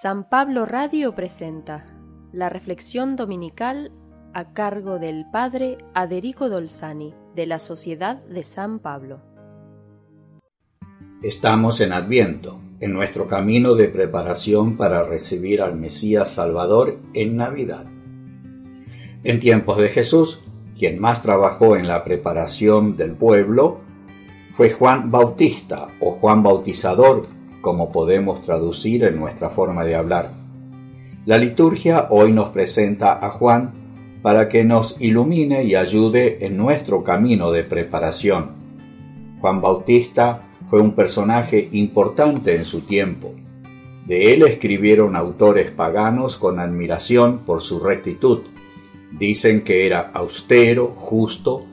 San Pablo Radio presenta la reflexión dominical a cargo del Padre Aderico Dolzani de la Sociedad de San Pablo. Estamos en Adviento, en nuestro camino de preparación para recibir al Mesías Salvador en Navidad. En tiempos de Jesús, quien más trabajó en la preparación del pueblo fue Juan Bautista o Juan Bautizador como podemos traducir en nuestra forma de hablar. La liturgia hoy nos presenta a Juan para que nos ilumine y ayude en nuestro camino de preparación. Juan Bautista fue un personaje importante en su tiempo. De él escribieron autores paganos con admiración por su rectitud. Dicen que era austero, justo,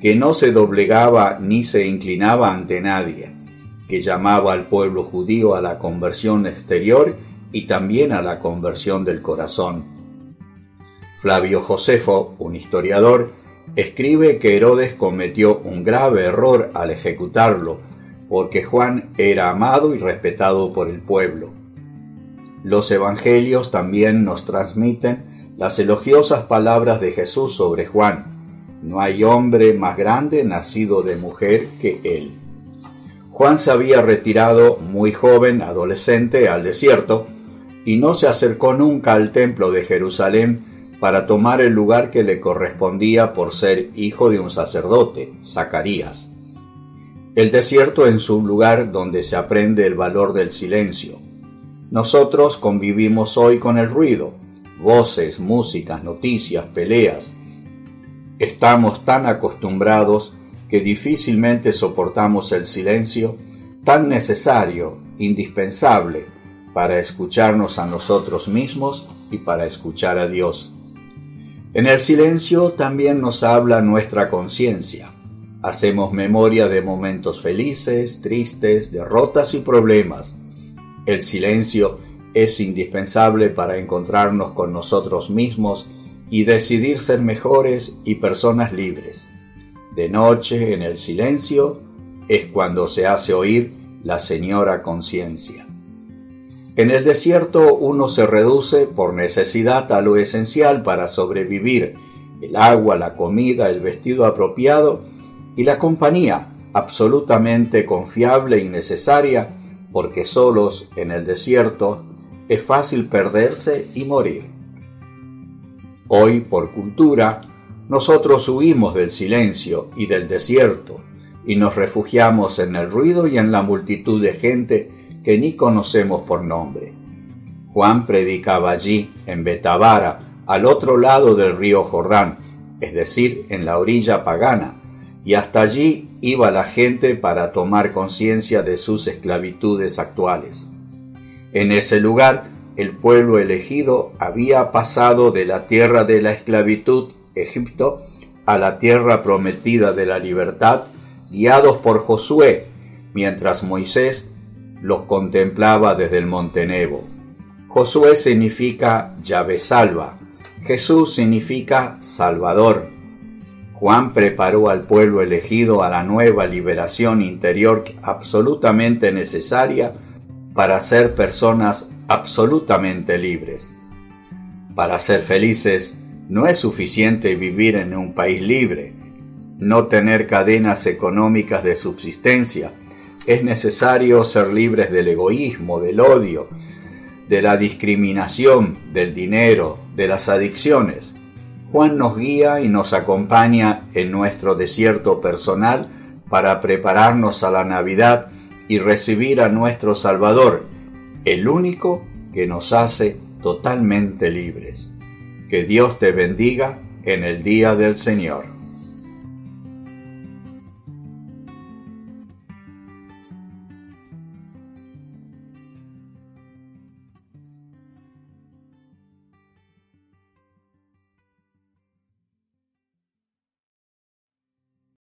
que no se doblegaba ni se inclinaba ante nadie que llamaba al pueblo judío a la conversión exterior y también a la conversión del corazón. Flavio Josefo, un historiador, escribe que Herodes cometió un grave error al ejecutarlo, porque Juan era amado y respetado por el pueblo. Los evangelios también nos transmiten las elogiosas palabras de Jesús sobre Juan. No hay hombre más grande nacido de mujer que él. Juan se había retirado muy joven, adolescente, al desierto, y no se acercó nunca al templo de Jerusalén para tomar el lugar que le correspondía por ser hijo de un sacerdote, Zacarías. El desierto es un lugar donde se aprende el valor del silencio. Nosotros convivimos hoy con el ruido, voces, músicas, noticias, peleas. Estamos tan acostumbrados que difícilmente soportamos el silencio tan necesario, indispensable, para escucharnos a nosotros mismos y para escuchar a Dios. En el silencio también nos habla nuestra conciencia. Hacemos memoria de momentos felices, tristes, derrotas y problemas. El silencio es indispensable para encontrarnos con nosotros mismos y decidir ser mejores y personas libres. De noche, en el silencio, es cuando se hace oír la señora conciencia. En el desierto uno se reduce por necesidad a lo esencial para sobrevivir, el agua, la comida, el vestido apropiado y la compañía absolutamente confiable y necesaria, porque solos en el desierto es fácil perderse y morir. Hoy, por cultura, nosotros huimos del silencio y del desierto y nos refugiamos en el ruido y en la multitud de gente que ni conocemos por nombre. Juan predicaba allí, en Betabara, al otro lado del río Jordán, es decir, en la orilla pagana, y hasta allí iba la gente para tomar conciencia de sus esclavitudes actuales. En ese lugar, el pueblo elegido había pasado de la tierra de la esclavitud Egipto a la tierra prometida de la libertad, guiados por Josué, mientras Moisés los contemplaba desde el monte Nebo. Josué significa llave salva, Jesús significa Salvador. Juan preparó al pueblo elegido a la nueva liberación interior absolutamente necesaria para ser personas absolutamente libres. Para ser felices no es suficiente vivir en un país libre, no tener cadenas económicas de subsistencia. Es necesario ser libres del egoísmo, del odio, de la discriminación, del dinero, de las adicciones. Juan nos guía y nos acompaña en nuestro desierto personal para prepararnos a la Navidad y recibir a nuestro Salvador, el único que nos hace totalmente libres. Que Dios te bendiga en el día del Señor.